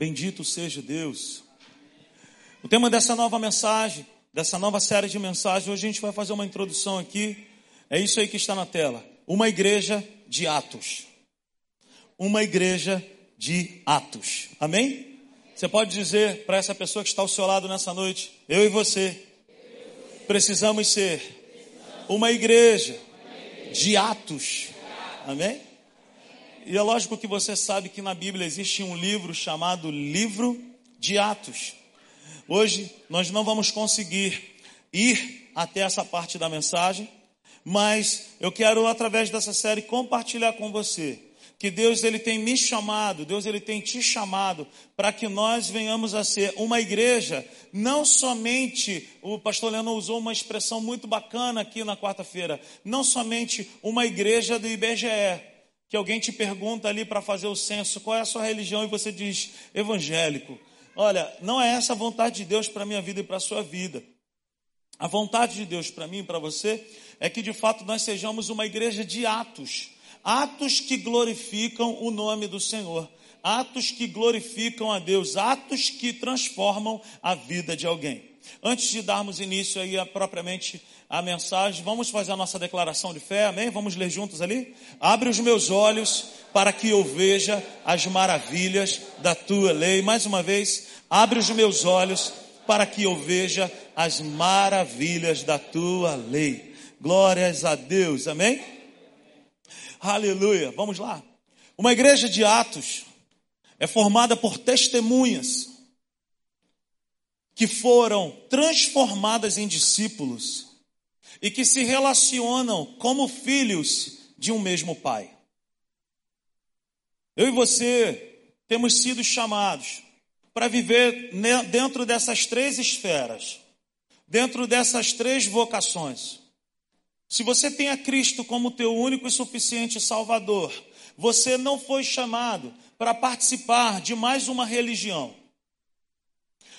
Bendito seja Deus. O tema dessa nova mensagem, dessa nova série de mensagens, hoje a gente vai fazer uma introdução aqui. É isso aí que está na tela. Uma igreja de atos. Uma igreja de atos. Amém? Você pode dizer para essa pessoa que está ao seu lado nessa noite, eu e você, precisamos ser uma igreja de atos. Amém? E é lógico que você sabe que na Bíblia existe um livro chamado Livro de Atos. Hoje nós não vamos conseguir ir até essa parte da mensagem, mas eu quero através dessa série compartilhar com você que Deus ele tem me chamado, Deus ele tem te chamado para que nós venhamos a ser uma igreja, não somente, o pastor Leandro usou uma expressão muito bacana aqui na quarta-feira, não somente uma igreja do IBGE, que alguém te pergunta ali para fazer o censo, qual é a sua religião, e você diz evangélico. Olha, não é essa a vontade de Deus para a minha vida e para a sua vida. A vontade de Deus para mim e para você é que de fato nós sejamos uma igreja de atos, atos que glorificam o nome do Senhor, atos que glorificam a Deus, atos que transformam a vida de alguém. Antes de darmos início aí a, propriamente a mensagem, vamos fazer a nossa declaração de fé, amém? Vamos ler juntos ali? Abre os meus olhos para que eu veja as maravilhas da tua lei. Mais uma vez, abre os meus olhos para que eu veja as maravilhas da tua lei. Glórias a Deus, amém? Aleluia. Vamos lá. Uma igreja de Atos é formada por testemunhas que foram transformadas em discípulos e que se relacionam como filhos de um mesmo Pai. Eu e você temos sido chamados para viver dentro dessas três esferas, dentro dessas três vocações. Se você tem a Cristo como teu único e suficiente Salvador, você não foi chamado para participar de mais uma religião.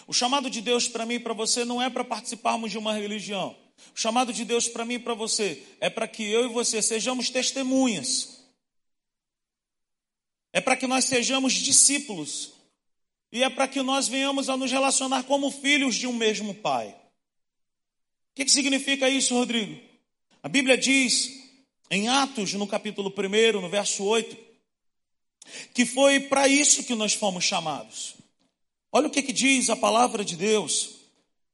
O chamado de Deus para mim e para você não é para participarmos de uma religião. O chamado de Deus para mim e para você é para que eu e você sejamos testemunhas. É para que nós sejamos discípulos. E é para que nós venhamos a nos relacionar como filhos de um mesmo Pai. O que, que significa isso, Rodrigo? A Bíblia diz, em Atos, no capítulo 1, no verso 8, que foi para isso que nós fomos chamados. Olha o que, que diz a palavra de Deus.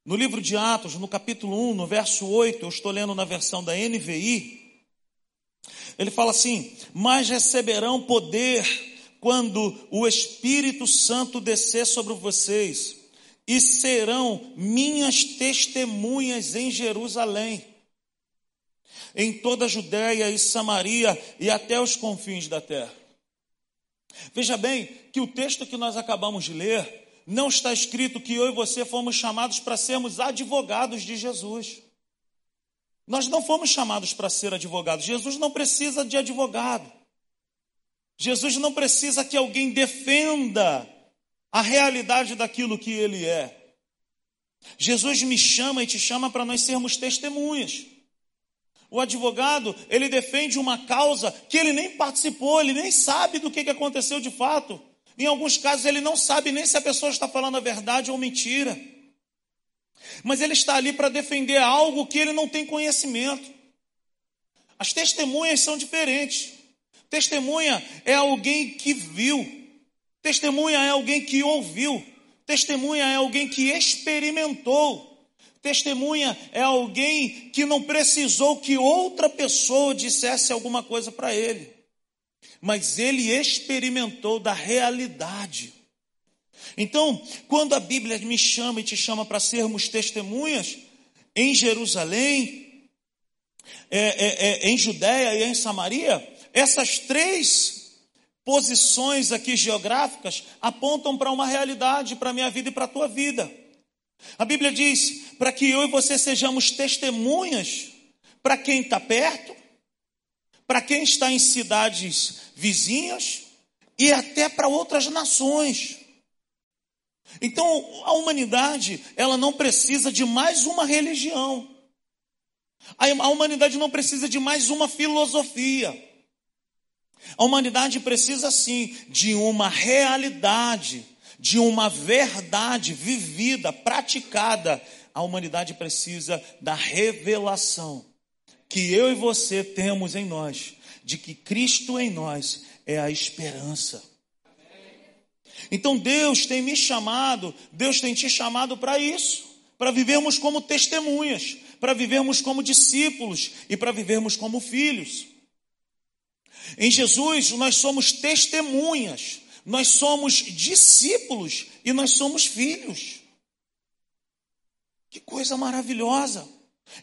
No livro de Atos, no capítulo 1, no verso 8, eu estou lendo na versão da NVI. Ele fala assim: Mas receberão poder quando o Espírito Santo descer sobre vocês, e serão minhas testemunhas em Jerusalém, em toda a Judéia e Samaria e até os confins da terra. Veja bem que o texto que nós acabamos de ler não está escrito que eu e você fomos chamados para sermos advogados de Jesus. Nós não fomos chamados para ser advogados. Jesus não precisa de advogado. Jesus não precisa que alguém defenda a realidade daquilo que ele é. Jesus me chama e te chama para nós sermos testemunhas. O advogado, ele defende uma causa que ele nem participou, ele nem sabe do que aconteceu de fato. Em alguns casos, ele não sabe nem se a pessoa está falando a verdade ou mentira. Mas ele está ali para defender algo que ele não tem conhecimento. As testemunhas são diferentes. Testemunha é alguém que viu. Testemunha é alguém que ouviu. Testemunha é alguém que experimentou. Testemunha é alguém que não precisou que outra pessoa dissesse alguma coisa para ele mas ele experimentou da realidade. Então, quando a Bíblia me chama e te chama para sermos testemunhas em Jerusalém, é, é, é, em Judéia e em Samaria, essas três posições aqui geográficas apontam para uma realidade para a minha vida e para a tua vida. A Bíblia diz para que eu e você sejamos testemunhas para quem está perto, para quem está em cidades vizinhas e até para outras nações. Então, a humanidade, ela não precisa de mais uma religião. A humanidade não precisa de mais uma filosofia. A humanidade precisa sim de uma realidade de uma verdade vivida, praticada, a humanidade precisa da revelação que eu e você temos em nós, de que Cristo em nós é a esperança. Então Deus tem me chamado, Deus tem te chamado para isso, para vivermos como testemunhas, para vivermos como discípulos e para vivermos como filhos. Em Jesus nós somos testemunhas, nós somos discípulos e nós somos filhos. Que coisa maravilhosa!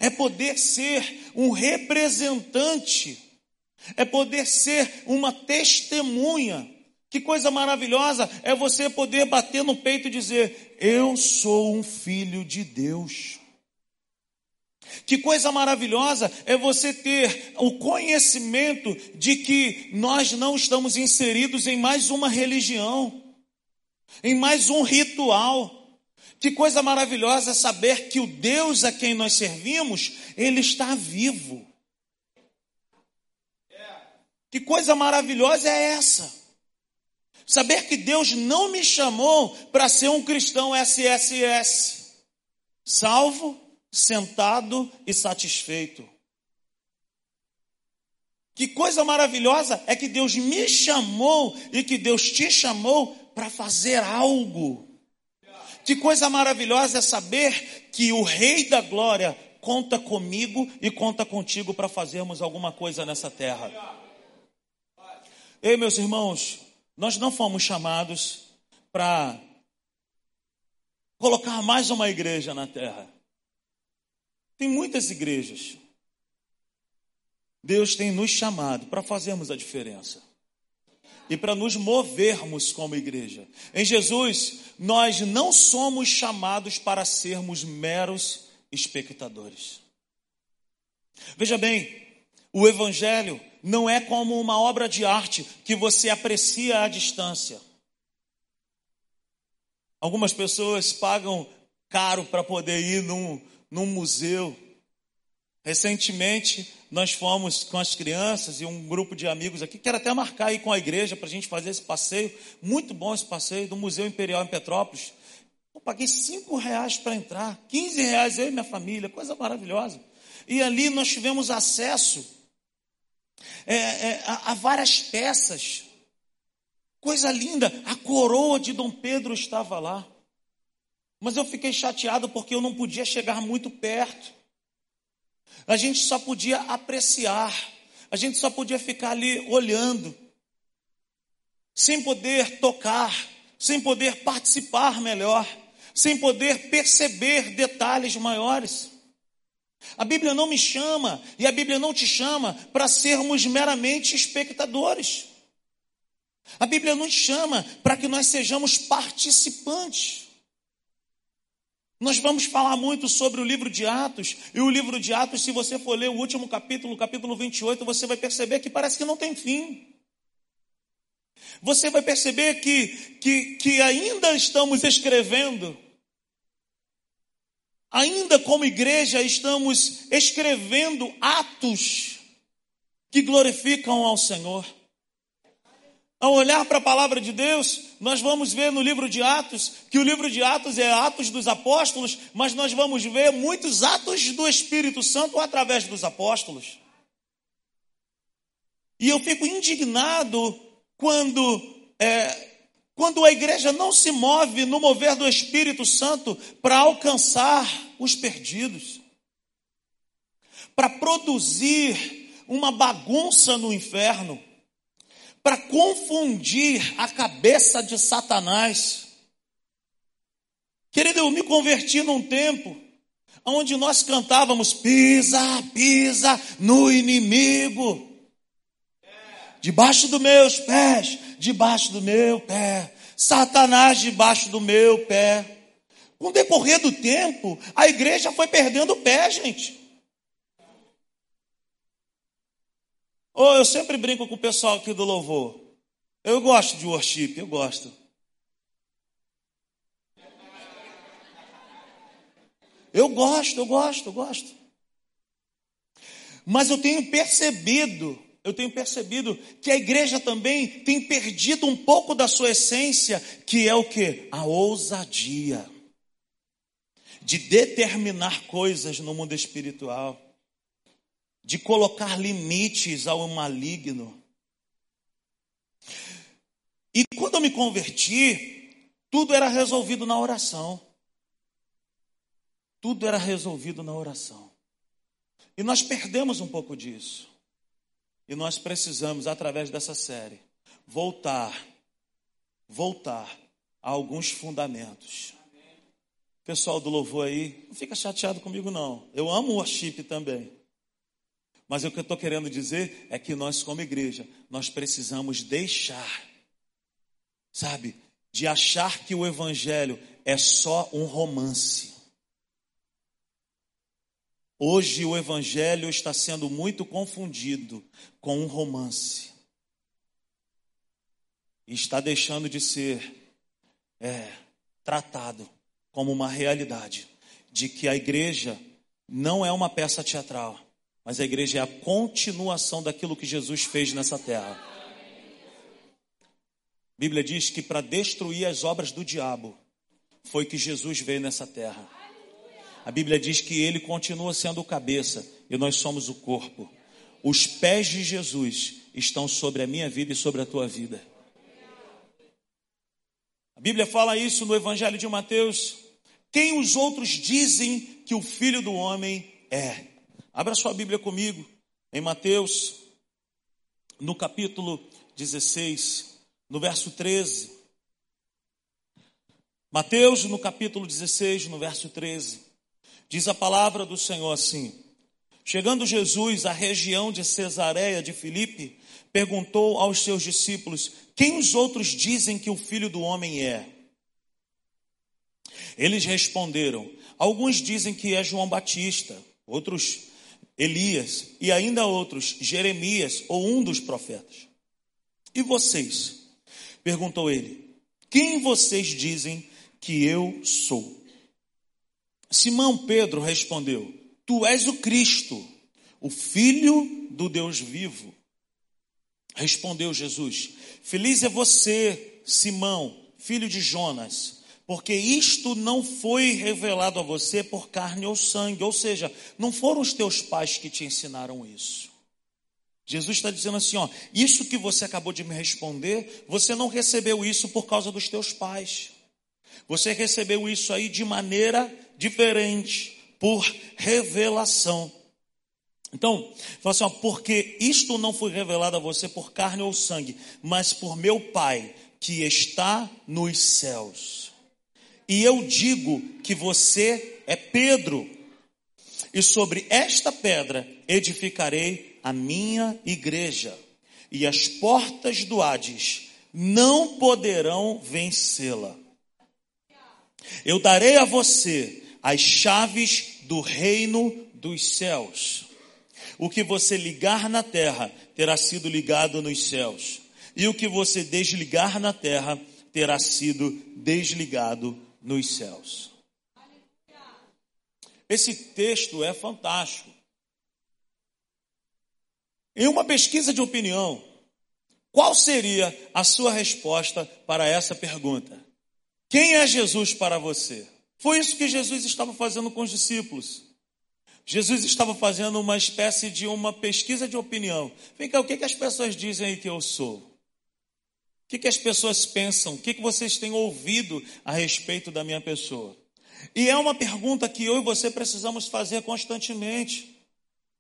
É poder ser um representante, é poder ser uma testemunha. Que coisa maravilhosa é você poder bater no peito e dizer: Eu sou um filho de Deus. Que coisa maravilhosa é você ter o conhecimento de que nós não estamos inseridos em mais uma religião, em mais um ritual. Que coisa maravilhosa saber que o Deus a quem nós servimos, ele está vivo. Que coisa maravilhosa é essa? Saber que Deus não me chamou para ser um cristão SSS, salvo, sentado e satisfeito. Que coisa maravilhosa é que Deus me chamou e que Deus te chamou para fazer algo. Que coisa maravilhosa é saber que o Rei da Glória conta comigo e conta contigo para fazermos alguma coisa nessa terra. Ei, meus irmãos, nós não fomos chamados para colocar mais uma igreja na terra. Tem muitas igrejas. Deus tem nos chamado para fazermos a diferença e para nos movermos como igreja. Em Jesus, nós não somos chamados para sermos meros espectadores. Veja bem, o Evangelho não é como uma obra de arte que você aprecia à distância. Algumas pessoas pagam caro para poder ir num, num museu. Recentemente, nós fomos com as crianças e um grupo de amigos aqui, quero até marcar aí com a igreja para a gente fazer esse passeio. Muito bom esse passeio do Museu Imperial em Petrópolis. Eu paguei cinco reais para entrar, 15 reais eu e minha família, coisa maravilhosa. E ali nós tivemos acesso é, é, a, a várias peças. Coisa linda, a coroa de Dom Pedro estava lá. Mas eu fiquei chateado porque eu não podia chegar muito perto. A gente só podia apreciar. A gente só podia ficar ali olhando. Sem poder tocar, sem poder participar melhor, sem poder perceber detalhes maiores. A Bíblia não me chama e a Bíblia não te chama para sermos meramente espectadores. A Bíblia nos chama para que nós sejamos participantes. Nós vamos falar muito sobre o livro de Atos, e o livro de Atos, se você for ler o último capítulo, capítulo 28, você vai perceber que parece que não tem fim. Você vai perceber que, que, que ainda estamos escrevendo, ainda como igreja estamos escrevendo atos que glorificam ao Senhor. Ao olhar para a palavra de Deus, nós vamos ver no livro de Atos, que o livro de Atos é Atos dos Apóstolos, mas nós vamos ver muitos atos do Espírito Santo através dos apóstolos. E eu fico indignado quando, é, quando a igreja não se move no mover do Espírito Santo para alcançar os perdidos, para produzir uma bagunça no inferno para confundir a cabeça de Satanás. Querido, eu me converti num tempo onde nós cantávamos: pisa, pisa no inimigo, debaixo dos meus pés, debaixo do meu pé, Satanás debaixo do meu pé. Com o decorrer do tempo, a igreja foi perdendo o pé, gente. Ou eu sempre brinco com o pessoal aqui do louvor. Eu gosto de worship, eu gosto. Eu gosto, eu gosto, eu gosto. Mas eu tenho percebido eu tenho percebido que a igreja também tem perdido um pouco da sua essência, que é o que? A ousadia de determinar coisas no mundo espiritual, de colocar limites ao maligno. E quando eu me converti, tudo era resolvido na oração. Tudo era resolvido na oração. E nós perdemos um pouco disso. E nós precisamos, através dessa série, voltar, voltar a alguns fundamentos. Pessoal do louvor aí, não fica chateado comigo não. Eu amo o worship também. Mas o que eu estou querendo dizer é que nós, como igreja, nós precisamos deixar, sabe, de achar que o evangelho é só um romance. Hoje o evangelho está sendo muito confundido com um romance. E está deixando de ser é, tratado como uma realidade de que a igreja não é uma peça teatral, mas a igreja é a continuação daquilo que Jesus fez nessa terra. A Bíblia diz que para destruir as obras do diabo foi que Jesus veio nessa terra. A Bíblia diz que ele continua sendo o cabeça e nós somos o corpo. Os pés de Jesus estão sobre a minha vida e sobre a tua vida. A Bíblia fala isso no Evangelho de Mateus. Quem os outros dizem que o filho do homem é? Abra sua Bíblia comigo em Mateus, no capítulo 16, no verso 13. Mateus, no capítulo 16, no verso 13. Diz a palavra do Senhor assim: Chegando Jesus à região de Cesareia de Filipe, perguntou aos seus discípulos: Quem os outros dizem que o filho do homem é? Eles responderam: Alguns dizem que é João Batista, outros Elias e ainda outros Jeremias ou um dos profetas. E vocês? perguntou ele: Quem vocês dizem que eu sou? Simão Pedro respondeu: Tu és o Cristo, o Filho do Deus vivo. Respondeu Jesus: Feliz é você, Simão, filho de Jonas, porque isto não foi revelado a você por carne ou sangue, ou seja, não foram os teus pais que te ensinaram isso. Jesus está dizendo assim: ó, isso que você acabou de me responder, você não recebeu isso por causa dos teus pais. Você recebeu isso aí de maneira diferente, por revelação. Então, fala assim, ó, porque isto não foi revelado a você por carne ou sangue, mas por meu Pai que está nos céus. E eu digo que você é Pedro, e sobre esta pedra edificarei a minha igreja, e as portas do Hades não poderão vencê-la. Eu darei a você as chaves do reino dos céus. O que você ligar na terra terá sido ligado nos céus, e o que você desligar na terra terá sido desligado nos céus. Esse texto é fantástico. Em uma pesquisa de opinião, qual seria a sua resposta para essa pergunta? Quem é Jesus para você? Foi isso que Jesus estava fazendo com os discípulos. Jesus estava fazendo uma espécie de uma pesquisa de opinião. Vem cá, o que, que as pessoas dizem aí que eu sou? Que, que as pessoas pensam? O que, que vocês têm ouvido a respeito da minha pessoa? E é uma pergunta que eu e você precisamos fazer constantemente.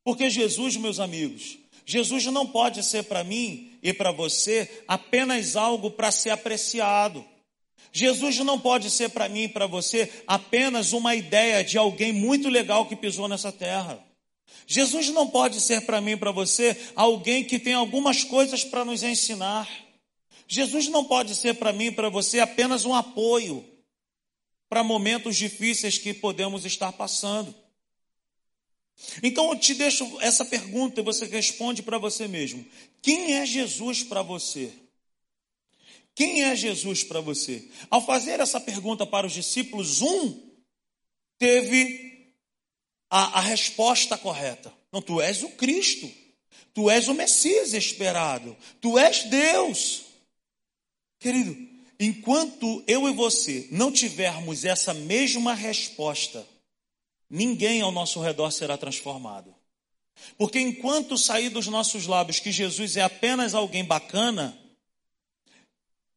Porque Jesus, meus amigos, Jesus não pode ser para mim e para você apenas algo para ser apreciado. Jesus não pode ser para mim e para você apenas uma ideia de alguém muito legal que pisou nessa terra. Jesus não pode ser para mim e para você alguém que tem algumas coisas para nos ensinar. Jesus não pode ser para mim e para você apenas um apoio para momentos difíceis que podemos estar passando. Então eu te deixo essa pergunta e você responde para você mesmo: quem é Jesus para você? Quem é Jesus para você? Ao fazer essa pergunta para os discípulos, um teve a, a resposta correta. Não, tu és o Cristo. Tu és o Messias esperado. Tu és Deus. Querido, enquanto eu e você não tivermos essa mesma resposta, ninguém ao nosso redor será transformado. Porque enquanto sair dos nossos lábios que Jesus é apenas alguém bacana,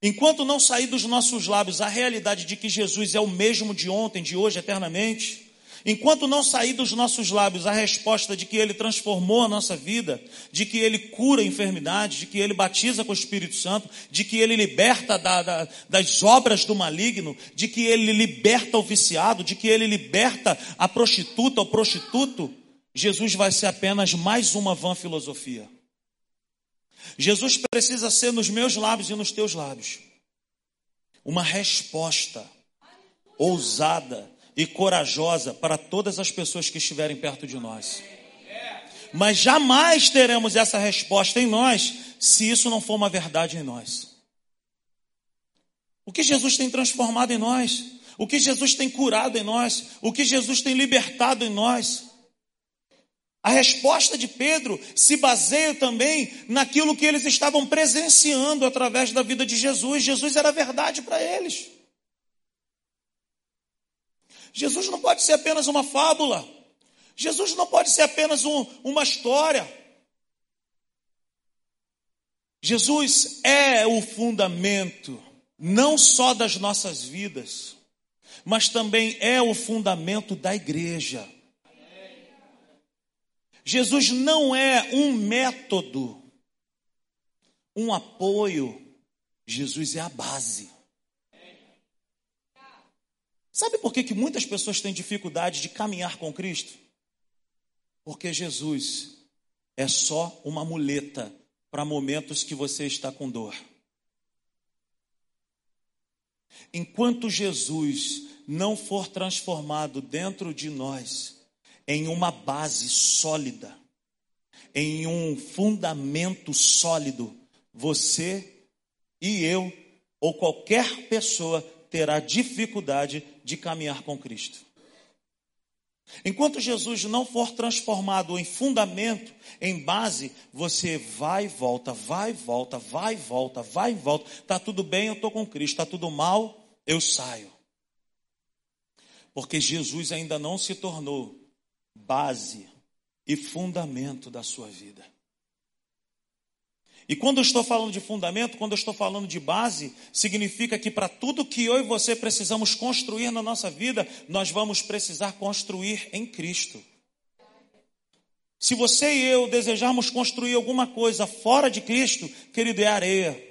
enquanto não sair dos nossos lábios a realidade de que Jesus é o mesmo de ontem, de hoje, eternamente, Enquanto não sair dos nossos lábios a resposta de que Ele transformou a nossa vida, de que Ele cura enfermidades, de que Ele batiza com o Espírito Santo, de que Ele liberta da, da, das obras do maligno, de que Ele liberta o viciado, de que Ele liberta a prostituta, o prostituto, Jesus vai ser apenas mais uma vã filosofia. Jesus precisa ser nos meus lábios e nos teus lábios uma resposta ousada e corajosa para todas as pessoas que estiverem perto de nós. Mas jamais teremos essa resposta em nós se isso não for uma verdade em nós. O que Jesus tem transformado em nós, o que Jesus tem curado em nós, o que Jesus tem libertado em nós. A resposta de Pedro se baseia também naquilo que eles estavam presenciando através da vida de Jesus. Jesus era verdade para eles. Jesus não pode ser apenas uma fábula. Jesus não pode ser apenas um, uma história. Jesus é o fundamento, não só das nossas vidas, mas também é o fundamento da igreja. Jesus não é um método, um apoio, Jesus é a base. Sabe por que, que muitas pessoas têm dificuldade de caminhar com Cristo? Porque Jesus é só uma muleta para momentos que você está com dor. Enquanto Jesus não for transformado dentro de nós em uma base sólida, em um fundamento sólido, você e eu, ou qualquer pessoa, terá dificuldade de caminhar com Cristo. Enquanto Jesus não for transformado em fundamento, em base, você vai e volta, vai e volta, vai e volta, vai e volta. Tá tudo bem, eu estou com Cristo. Tá tudo mal, eu saio. Porque Jesus ainda não se tornou base e fundamento da sua vida. E quando eu estou falando de fundamento, quando eu estou falando de base, significa que para tudo que eu e você precisamos construir na nossa vida, nós vamos precisar construir em Cristo. Se você e eu desejarmos construir alguma coisa fora de Cristo, querido, é areia.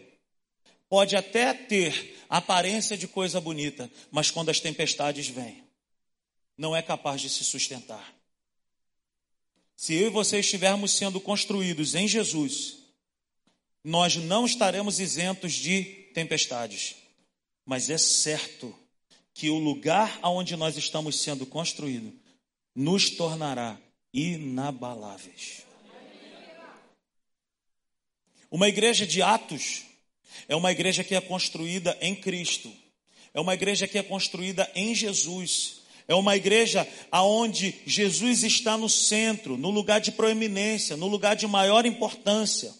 Pode até ter aparência de coisa bonita, mas quando as tempestades vêm, não é capaz de se sustentar. Se eu e você estivermos sendo construídos em Jesus, nós não estaremos isentos de tempestades. Mas é certo que o lugar aonde nós estamos sendo construídos nos tornará inabaláveis. Uma igreja de Atos é uma igreja que é construída em Cristo. É uma igreja que é construída em Jesus. É uma igreja aonde Jesus está no centro, no lugar de proeminência, no lugar de maior importância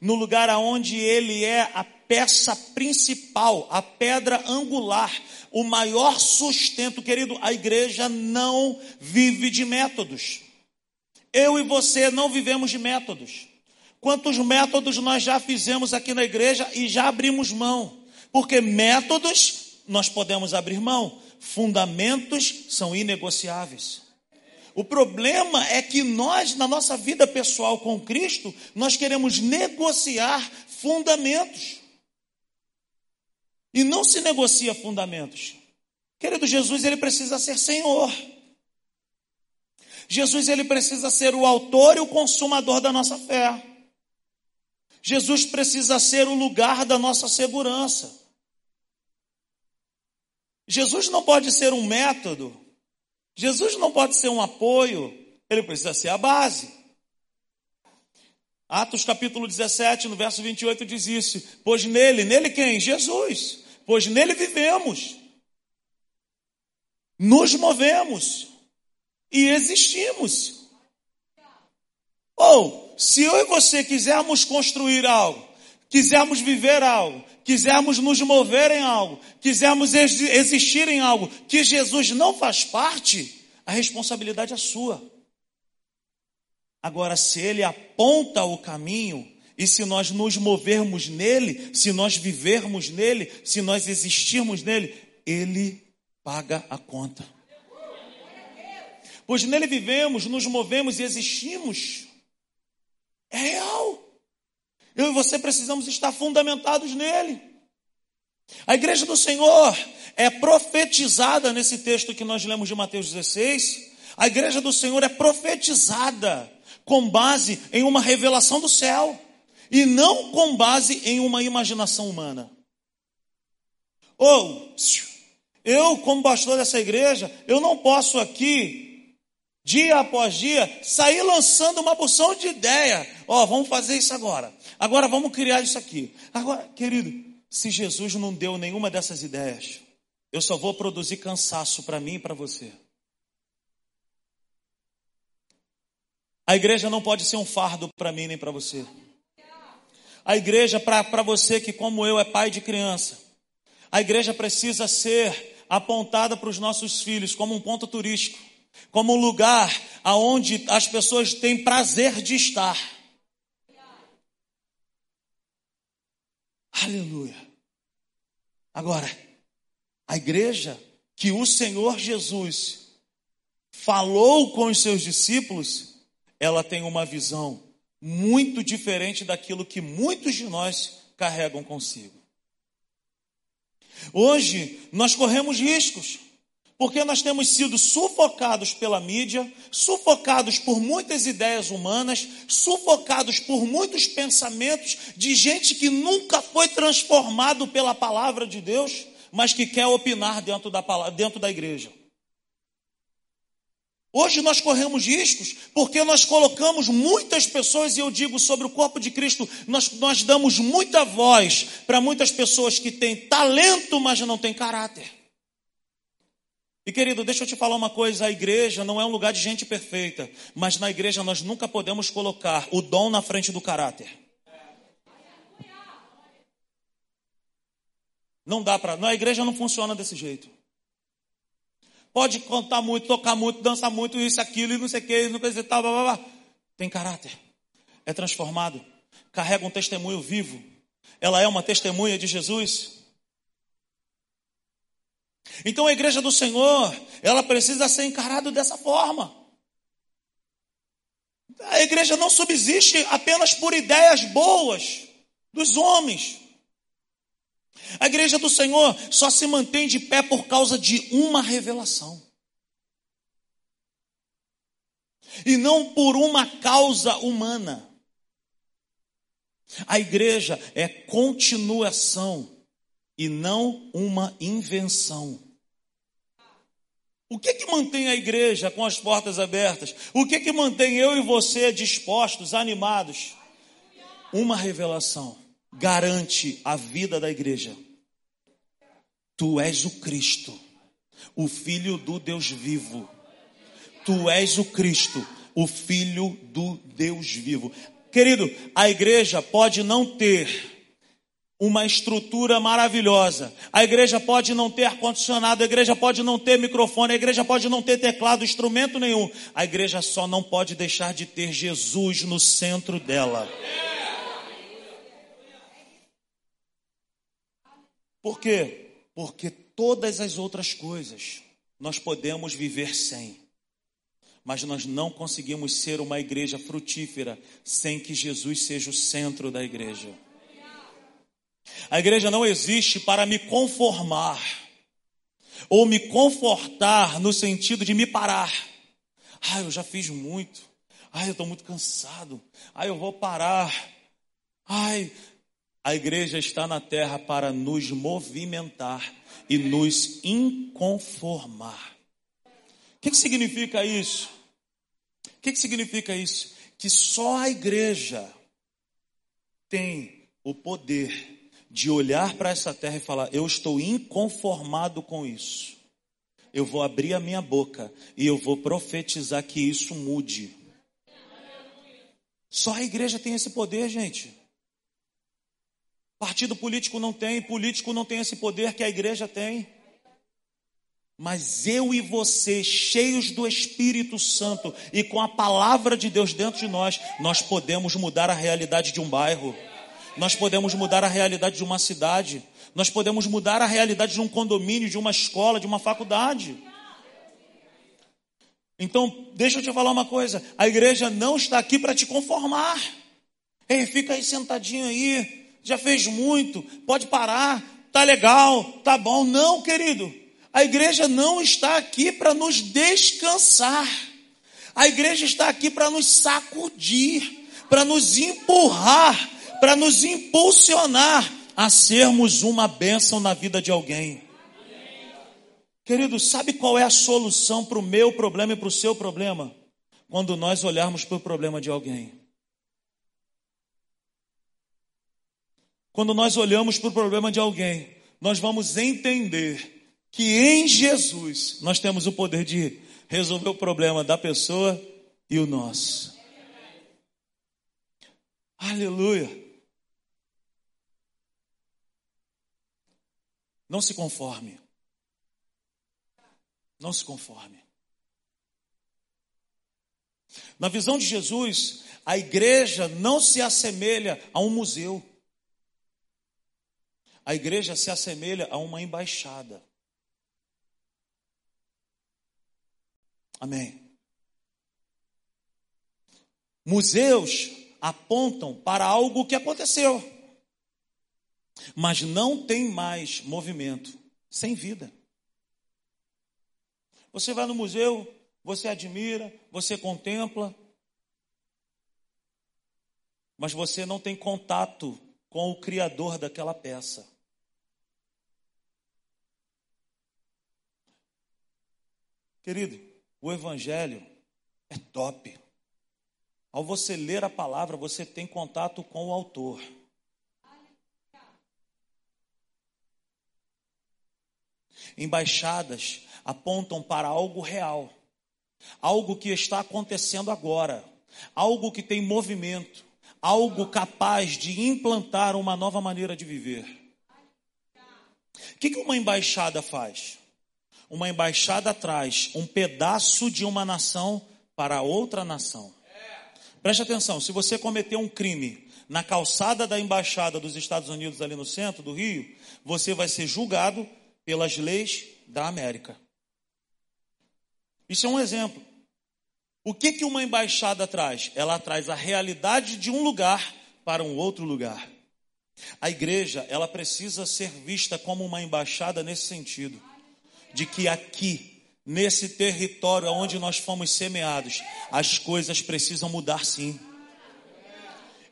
no lugar aonde ele é a peça principal, a pedra angular, o maior sustento, querido, a igreja não vive de métodos. Eu e você não vivemos de métodos. Quantos métodos nós já fizemos aqui na igreja e já abrimos mão? Porque métodos nós podemos abrir mão, fundamentos são inegociáveis. O problema é que nós, na nossa vida pessoal com Cristo, nós queremos negociar fundamentos. E não se negocia fundamentos. Querido Jesus, ele precisa ser Senhor. Jesus, ele precisa ser o autor e o consumador da nossa fé. Jesus precisa ser o lugar da nossa segurança. Jesus não pode ser um método Jesus não pode ser um apoio, ele precisa ser a base. Atos capítulo 17, no verso 28 diz isso: Pois nele, nele quem? Jesus. Pois nele vivemos, nos movemos e existimos. Ou, se eu e você quisermos construir algo, quisermos viver algo, quisermos nos mover em algo, quisermos existir em algo que Jesus não faz parte, a responsabilidade é sua. Agora, se ele aponta o caminho, e se nós nos movermos nele, se nós vivermos nele, se nós existirmos nele, ele paga a conta. Pois nele vivemos, nos movemos e existimos. É real. Eu e você precisamos estar fundamentados nele. A igreja do Senhor é profetizada nesse texto que nós lemos de Mateus 16. A igreja do Senhor é profetizada com base em uma revelação do céu e não com base em uma imaginação humana. Ou, eu, como pastor dessa igreja, eu não posso aqui, dia após dia, sair lançando uma porção de ideia. Ó, oh, vamos fazer isso agora. Agora vamos criar isso aqui. Agora, querido, se Jesus não deu nenhuma dessas ideias, eu só vou produzir cansaço para mim e para você. A igreja não pode ser um fardo para mim nem para você. A igreja, para você que, como eu, é pai de criança, a igreja precisa ser apontada para os nossos filhos como um ponto turístico, como um lugar aonde as pessoas têm prazer de estar. Aleluia. Agora, a igreja que o Senhor Jesus falou com os seus discípulos, ela tem uma visão muito diferente daquilo que muitos de nós carregam consigo. Hoje, nós corremos riscos, porque nós temos sido sufocados pela mídia, sufocados por muitas ideias humanas, sufocados por muitos pensamentos de gente que nunca foi transformado pela palavra de Deus, mas que quer opinar dentro da, dentro da igreja. Hoje nós corremos riscos porque nós colocamos muitas pessoas, e eu digo sobre o corpo de Cristo, nós, nós damos muita voz para muitas pessoas que têm talento, mas não têm caráter. E querido, deixa eu te falar uma coisa: a igreja não é um lugar de gente perfeita, mas na igreja nós nunca podemos colocar o dom na frente do caráter. Não dá para. Na igreja não funciona desse jeito. Pode cantar muito, tocar muito, dançar muito, isso, aquilo, e não sei o que, não sei tal, blá, blá, blá. Tem caráter. É transformado. Carrega um testemunho vivo. Ela é uma testemunha de Jesus. Então a igreja do Senhor, ela precisa ser encarada dessa forma. A igreja não subsiste apenas por ideias boas dos homens. A igreja do Senhor só se mantém de pé por causa de uma revelação. E não por uma causa humana. A igreja é continuação e não uma invenção. O que que mantém a igreja com as portas abertas? O que que mantém eu e você dispostos, animados? Uma revelação garante a vida da igreja. Tu és o Cristo, o Filho do Deus vivo. Tu és o Cristo, o Filho do Deus vivo. Querido, a igreja pode não ter uma estrutura maravilhosa. A igreja pode não ter ar-condicionado, a igreja pode não ter microfone, a igreja pode não ter teclado, instrumento nenhum. A igreja só não pode deixar de ter Jesus no centro dela. Por quê? Porque todas as outras coisas nós podemos viver sem. Mas nós não conseguimos ser uma igreja frutífera sem que Jesus seja o centro da igreja. A igreja não existe para me conformar ou me confortar no sentido de me parar. Ah, eu já fiz muito. Ai, eu estou muito cansado. Ai, eu vou parar. Ai, a igreja está na terra para nos movimentar e nos inconformar. O que, que significa isso? O que, que significa isso? Que só a igreja tem o poder de olhar para essa terra e falar: Eu estou inconformado com isso. Eu vou abrir a minha boca e eu vou profetizar que isso mude. Só a igreja tem esse poder, gente. Partido político não tem, político não tem esse poder que a igreja tem. Mas eu e você, cheios do Espírito Santo e com a palavra de Deus dentro de nós, nós podemos mudar a realidade de um bairro, nós podemos mudar a realidade de uma cidade, nós podemos mudar a realidade de um condomínio, de uma escola, de uma faculdade. Então, deixa eu te falar uma coisa: a igreja não está aqui para te conformar. Ei, fica aí sentadinho aí, já fez muito, pode parar, tá legal, tá bom. Não, querido. A igreja não está aqui para nos descansar. A igreja está aqui para nos sacudir, para nos empurrar, para nos impulsionar a sermos uma bênção na vida de alguém. Querido, sabe qual é a solução para o meu problema e para o seu problema? Quando nós olharmos para o problema de alguém. Quando nós olhamos para o problema de alguém, nós vamos entender que em Jesus nós temos o poder de resolver o problema da pessoa e o nosso. Aleluia. Não se conforme. Não se conforme. Na visão de Jesus, a igreja não se assemelha a um museu. A igreja se assemelha a uma embaixada. Amém. Museus apontam para algo que aconteceu, mas não tem mais movimento, sem vida. Você vai no museu, você admira, você contempla, mas você não tem contato com o criador daquela peça. Querido, o Evangelho é top. Ao você ler a palavra, você tem contato com o autor. Embaixadas apontam para algo real, algo que está acontecendo agora, algo que tem movimento, algo capaz de implantar uma nova maneira de viver. O que uma embaixada faz? uma embaixada traz um pedaço de uma nação para outra nação. Preste atenção, se você cometeu um crime na calçada da embaixada dos Estados Unidos ali no centro do Rio, você vai ser julgado pelas leis da América. Isso é um exemplo. O que que uma embaixada traz? Ela traz a realidade de um lugar para um outro lugar. A igreja, ela precisa ser vista como uma embaixada nesse sentido de que aqui, nesse território onde nós fomos semeados, as coisas precisam mudar sim.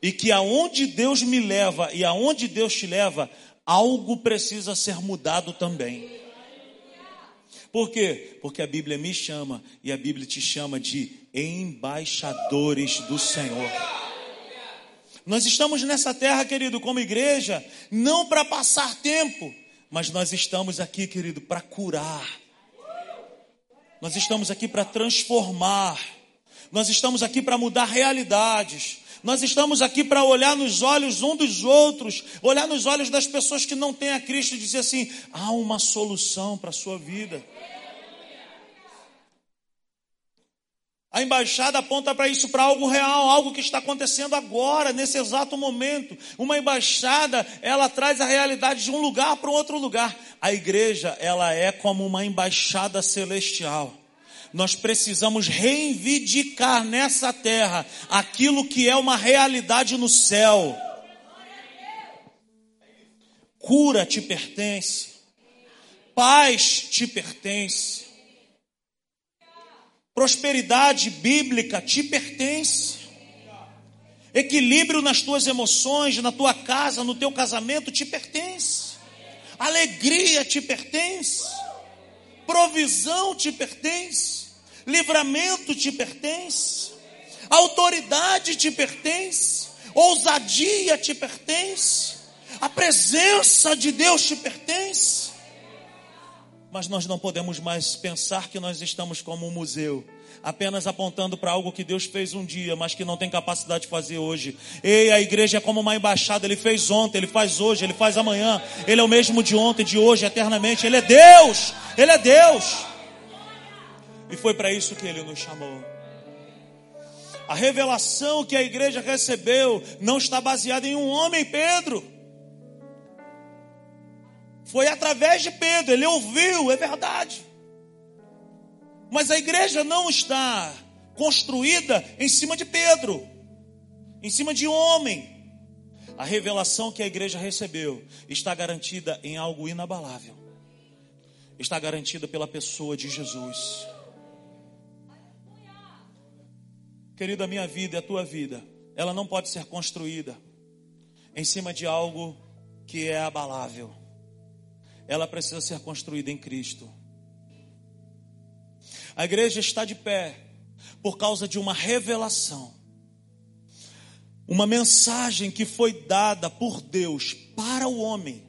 E que aonde Deus me leva e aonde Deus te leva, algo precisa ser mudado também. Por quê? Porque a Bíblia me chama e a Bíblia te chama de embaixadores do Senhor. Nós estamos nessa terra, querido, como igreja, não para passar tempo, mas nós estamos aqui, querido, para curar. Nós estamos aqui para transformar. Nós estamos aqui para mudar realidades. Nós estamos aqui para olhar nos olhos um dos outros, olhar nos olhos das pessoas que não têm a Cristo e dizer assim: há uma solução para a sua vida. A embaixada aponta para isso, para algo real, algo que está acontecendo agora, nesse exato momento. Uma embaixada, ela traz a realidade de um lugar para um outro lugar. A igreja, ela é como uma embaixada celestial. Nós precisamos reivindicar nessa terra aquilo que é uma realidade no céu. Cura te pertence. Paz te pertence Prosperidade bíblica te pertence. Equilíbrio nas tuas emoções, na tua casa, no teu casamento te pertence. Alegria te pertence. Provisão te pertence. Livramento te pertence. Autoridade te pertence. Ousadia te pertence. A presença de Deus te pertence. Mas nós não podemos mais pensar que nós estamos como um museu, apenas apontando para algo que Deus fez um dia, mas que não tem capacidade de fazer hoje. Ei, a igreja é como uma embaixada, ele fez ontem, ele faz hoje, ele faz amanhã. Ele é o mesmo de ontem, de hoje, eternamente. Ele é Deus! Ele é Deus! E foi para isso que ele nos chamou. A revelação que a igreja recebeu não está baseada em um homem, Pedro. Foi através de Pedro, ele ouviu, é verdade. Mas a igreja não está construída em cima de Pedro, em cima de homem. A revelação que a igreja recebeu está garantida em algo inabalável. Está garantida pela pessoa de Jesus. Querida, a minha vida e a tua vida, ela não pode ser construída em cima de algo que é abalável. Ela precisa ser construída em Cristo. A igreja está de pé por causa de uma revelação, uma mensagem que foi dada por Deus para o homem.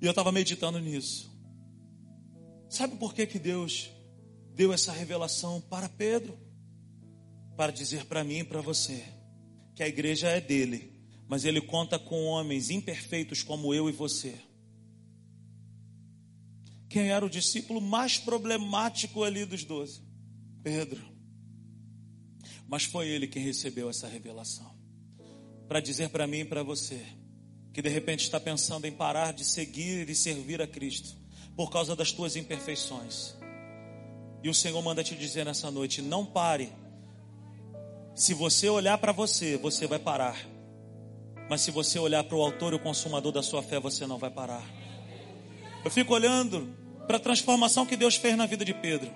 E eu estava meditando nisso. Sabe por que, que Deus deu essa revelação para Pedro? Para dizer para mim e para você que a igreja é dele, mas ele conta com homens imperfeitos como eu e você. Quem era o discípulo mais problemático ali dos doze? Pedro. Mas foi ele quem recebeu essa revelação. Para dizer para mim e para você que de repente está pensando em parar de seguir e servir a Cristo por causa das tuas imperfeições. E o Senhor manda te dizer nessa noite: não pare se você olhar para você, você vai parar. Mas se você olhar para o autor e o consumador da sua fé, você não vai parar. Eu fico olhando para a transformação que Deus fez na vida de Pedro.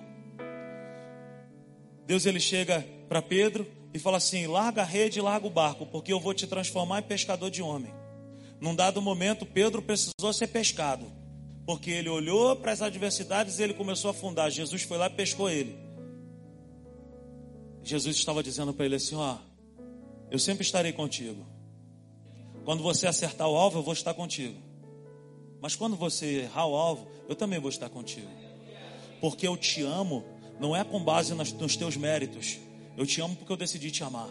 Deus ele chega para Pedro e fala assim: larga a rede e larga o barco, porque eu vou te transformar em pescador de homem. Num dado momento, Pedro precisou ser pescado, porque ele olhou para as adversidades e ele começou a afundar. Jesus foi lá e pescou ele. Jesus estava dizendo para ele assim: Ó, eu sempre estarei contigo. Quando você acertar o alvo, eu vou estar contigo. Mas quando você errar o alvo, eu também vou estar contigo. Porque eu te amo, não é com base nos teus méritos. Eu te amo porque eu decidi te amar.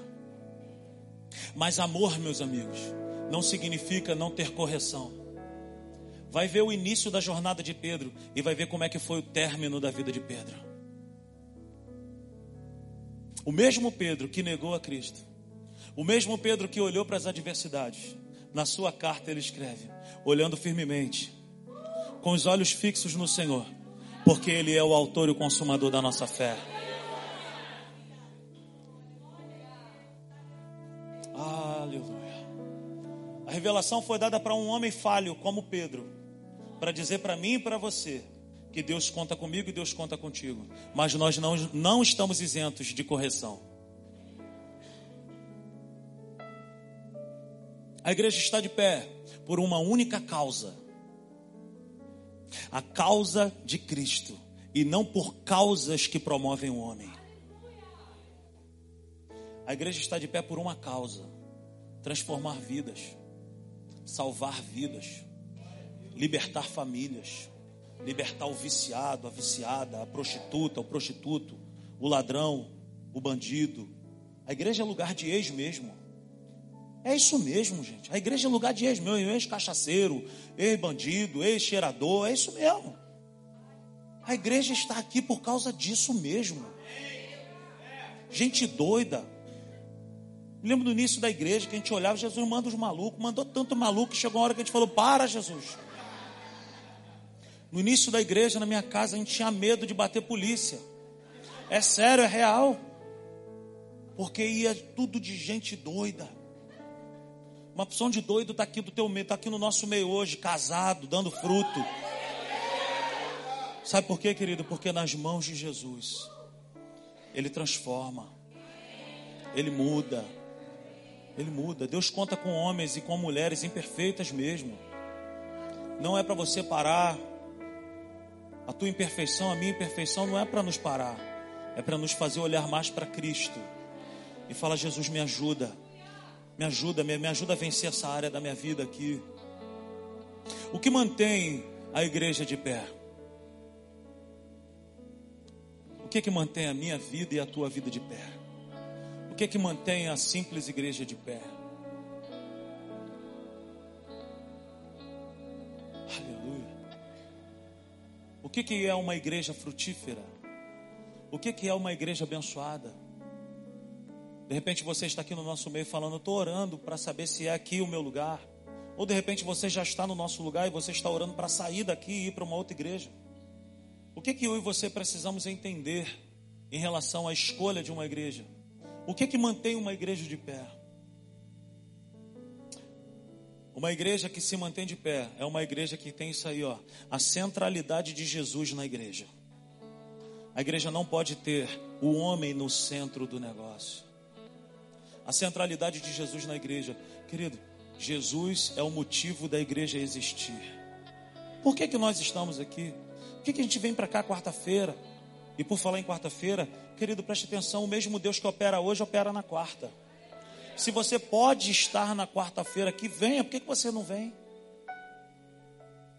Mas amor, meus amigos, não significa não ter correção. Vai ver o início da jornada de Pedro e vai ver como é que foi o término da vida de Pedro. O mesmo Pedro que negou a Cristo, o mesmo Pedro que olhou para as adversidades, na sua carta ele escreve: olhando firmemente, com os olhos fixos no Senhor, porque Ele é o autor e o consumador da nossa fé. Aleluia. A revelação foi dada para um homem falho como Pedro, para dizer para mim e para você que Deus conta comigo e Deus conta contigo. Mas nós não, não estamos isentos de correção. A igreja está de pé por uma única causa: a causa de Cristo, e não por causas que promovem o homem. A igreja está de pé por uma causa: transformar vidas, salvar vidas, libertar famílias libertar o viciado, a viciada, a prostituta, o prostituto, o ladrão, o bandido. A igreja é lugar de ex mesmo. É isso mesmo, gente. A igreja é lugar de ex mesmo, ex-cachaceiro, ex-bandido, ex-cheirador, é isso mesmo. A igreja está aqui por causa disso mesmo. Gente doida. Lembro do início da igreja que a gente olhava, Jesus manda os malucos, mandou tanto maluco que chegou uma hora que a gente falou: Para, Jesus. No início da igreja, na minha casa, a gente tinha medo de bater polícia. É sério, é real. Porque ia tudo de gente doida. Uma opção de doido está aqui do teu meio, está aqui no nosso meio hoje, casado, dando fruto. Sabe por quê, querido? Porque nas mãos de Jesus, Ele transforma, Ele muda, Ele muda. Deus conta com homens e com mulheres imperfeitas mesmo. Não é para você parar a tua imperfeição, a minha imperfeição não é para nos parar, é para nos fazer olhar mais para Cristo e falar: Jesus, me ajuda, me ajuda, me, me ajuda a vencer essa área da minha vida aqui. O que mantém a igreja de pé? O que que mantém a minha vida e a tua vida de pé? O que que mantém a simples igreja de pé? Que que é uma igreja frutífera? O que que é uma igreja abençoada? De repente você está aqui no nosso meio falando, estou orando para saber se é aqui o meu lugar. Ou de repente você já está no nosso lugar e você está orando para sair daqui e ir para uma outra igreja. O que que eu e você precisamos entender em relação à escolha de uma igreja? O que que mantém uma igreja de pé? Uma igreja que se mantém de pé é uma igreja que tem isso aí, ó, a centralidade de Jesus na igreja. A igreja não pode ter o homem no centro do negócio. A centralidade de Jesus na igreja, querido, Jesus é o motivo da igreja existir. Por que, que nós estamos aqui? Por que, que a gente vem para cá quarta-feira? E por falar em quarta-feira, querido, preste atenção: o mesmo Deus que opera hoje opera na quarta. Se você pode estar na quarta-feira aqui, venha. Por que, que você não vem?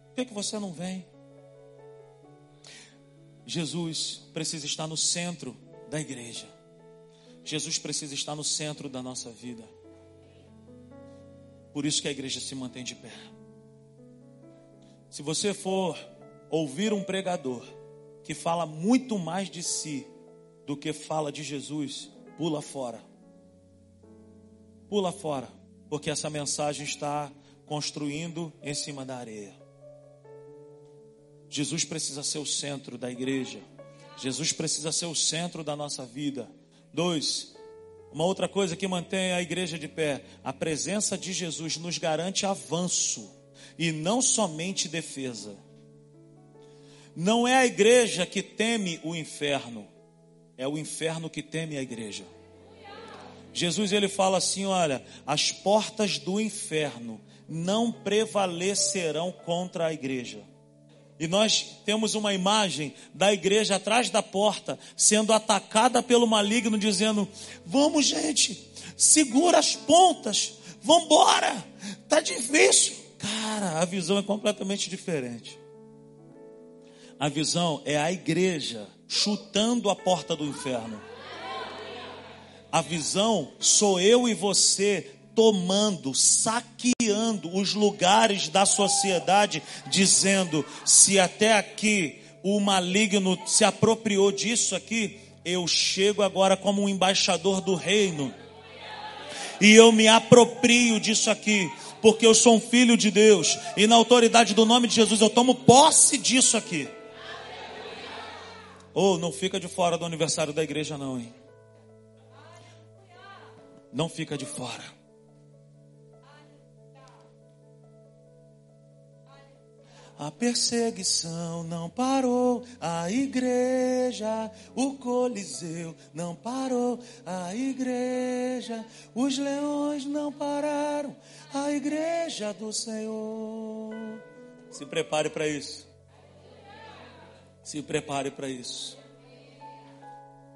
Por que, que você não vem? Jesus precisa estar no centro da igreja. Jesus precisa estar no centro da nossa vida. Por isso que a igreja se mantém de pé. Se você for ouvir um pregador que fala muito mais de si do que fala de Jesus, pula fora. Pula fora, porque essa mensagem está construindo em cima da areia. Jesus precisa ser o centro da igreja. Jesus precisa ser o centro da nossa vida. Dois, uma outra coisa que mantém a igreja de pé, a presença de Jesus nos garante avanço e não somente defesa. Não é a igreja que teme o inferno, é o inferno que teme a igreja. Jesus ele fala assim, olha, as portas do inferno não prevalecerão contra a igreja. E nós temos uma imagem da igreja atrás da porta, sendo atacada pelo maligno, dizendo: Vamos, gente, segura as pontas, vamos embora, tá difícil. Cara, a visão é completamente diferente. A visão é a igreja chutando a porta do inferno. A visão sou eu e você tomando, saqueando os lugares da sociedade, dizendo: se até aqui o maligno se apropriou disso aqui, eu chego agora como um embaixador do reino. E eu me aproprio disso aqui, porque eu sou um filho de Deus, e na autoridade do nome de Jesus eu tomo posse disso aqui. Ou oh, não fica de fora do aniversário da igreja, não, hein? Não fica de fora. A perseguição não parou, a igreja, o Coliseu não parou, a igreja, os leões não pararam, a igreja do Senhor. Se prepare para isso. Se prepare para isso.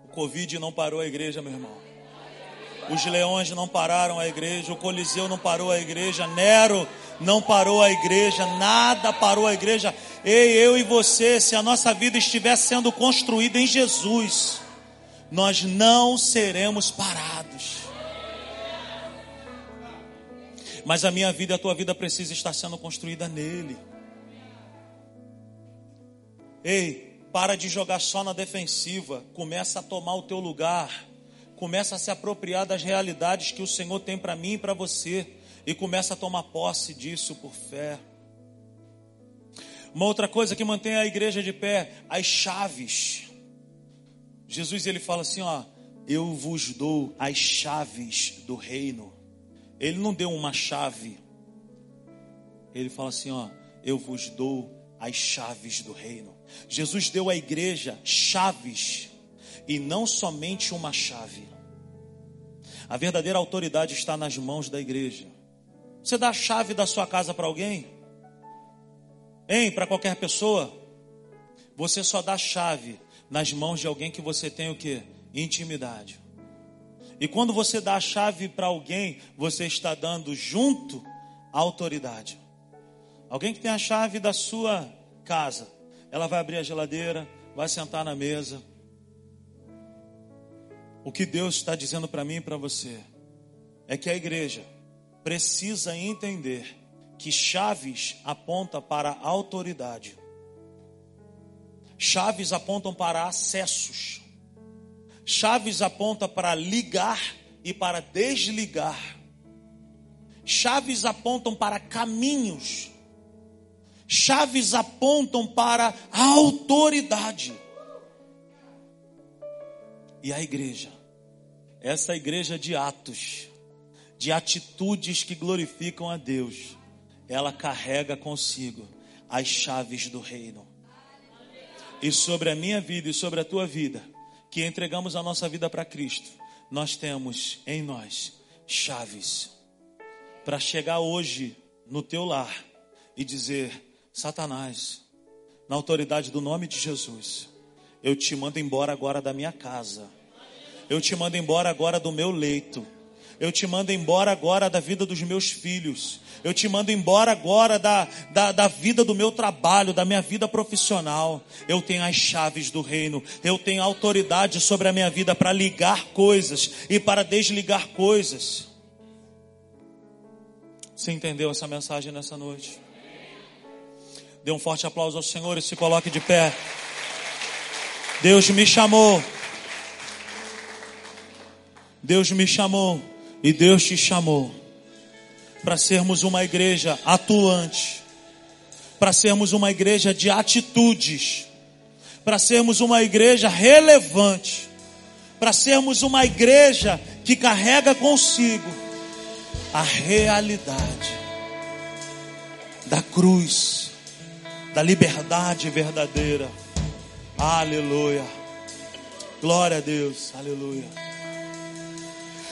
O Covid não parou a igreja, meu irmão. Os leões não pararam a igreja, o Coliseu não parou a igreja, Nero não parou a igreja, nada parou a igreja. Ei, eu e você, se a nossa vida estiver sendo construída em Jesus, nós não seremos parados. Mas a minha vida e a tua vida precisa estar sendo construída nele. Ei, para de jogar só na defensiva, começa a tomar o teu lugar começa a se apropriar das realidades que o Senhor tem para mim e para você e começa a tomar posse disso por fé. Uma outra coisa que mantém a igreja de pé, as chaves. Jesus ele fala assim, ó, eu vos dou as chaves do reino. Ele não deu uma chave. Ele fala assim, ó, eu vos dou as chaves do reino. Jesus deu à igreja chaves e não somente uma chave. A verdadeira autoridade está nas mãos da igreja. Você dá a chave da sua casa para alguém? Hein? Para qualquer pessoa? Você só dá a chave nas mãos de alguém que você tem o que? Intimidade. E quando você dá a chave para alguém, você está dando junto a autoridade. Alguém que tem a chave da sua casa. Ela vai abrir a geladeira, vai sentar na mesa. O que Deus está dizendo para mim e para você é que a igreja precisa entender que chaves aponta para autoridade. Chaves apontam para acessos. Chaves apontam para ligar e para desligar. Chaves apontam para caminhos. Chaves apontam para autoridade. E a igreja, essa igreja de atos, de atitudes que glorificam a Deus, ela carrega consigo as chaves do reino. E sobre a minha vida e sobre a tua vida, que entregamos a nossa vida para Cristo, nós temos em nós chaves para chegar hoje no teu lar e dizer: Satanás, na autoridade do nome de Jesus, eu te mando embora agora da minha casa, eu te mando embora agora do meu leito, eu te mando embora agora da vida dos meus filhos, eu te mando embora agora da, da, da, vida do meu trabalho, da minha vida profissional. Eu tenho as chaves do reino. Eu tenho autoridade sobre a minha vida para ligar coisas e para desligar coisas. Você entendeu essa mensagem nessa noite? Dê um forte aplauso ao Senhor e se coloque de pé. Deus me chamou. Deus me chamou e Deus te chamou para sermos uma igreja atuante, para sermos uma igreja de atitudes, para sermos uma igreja relevante, para sermos uma igreja que carrega consigo a realidade da cruz, da liberdade verdadeira. Aleluia. Glória a Deus. Aleluia.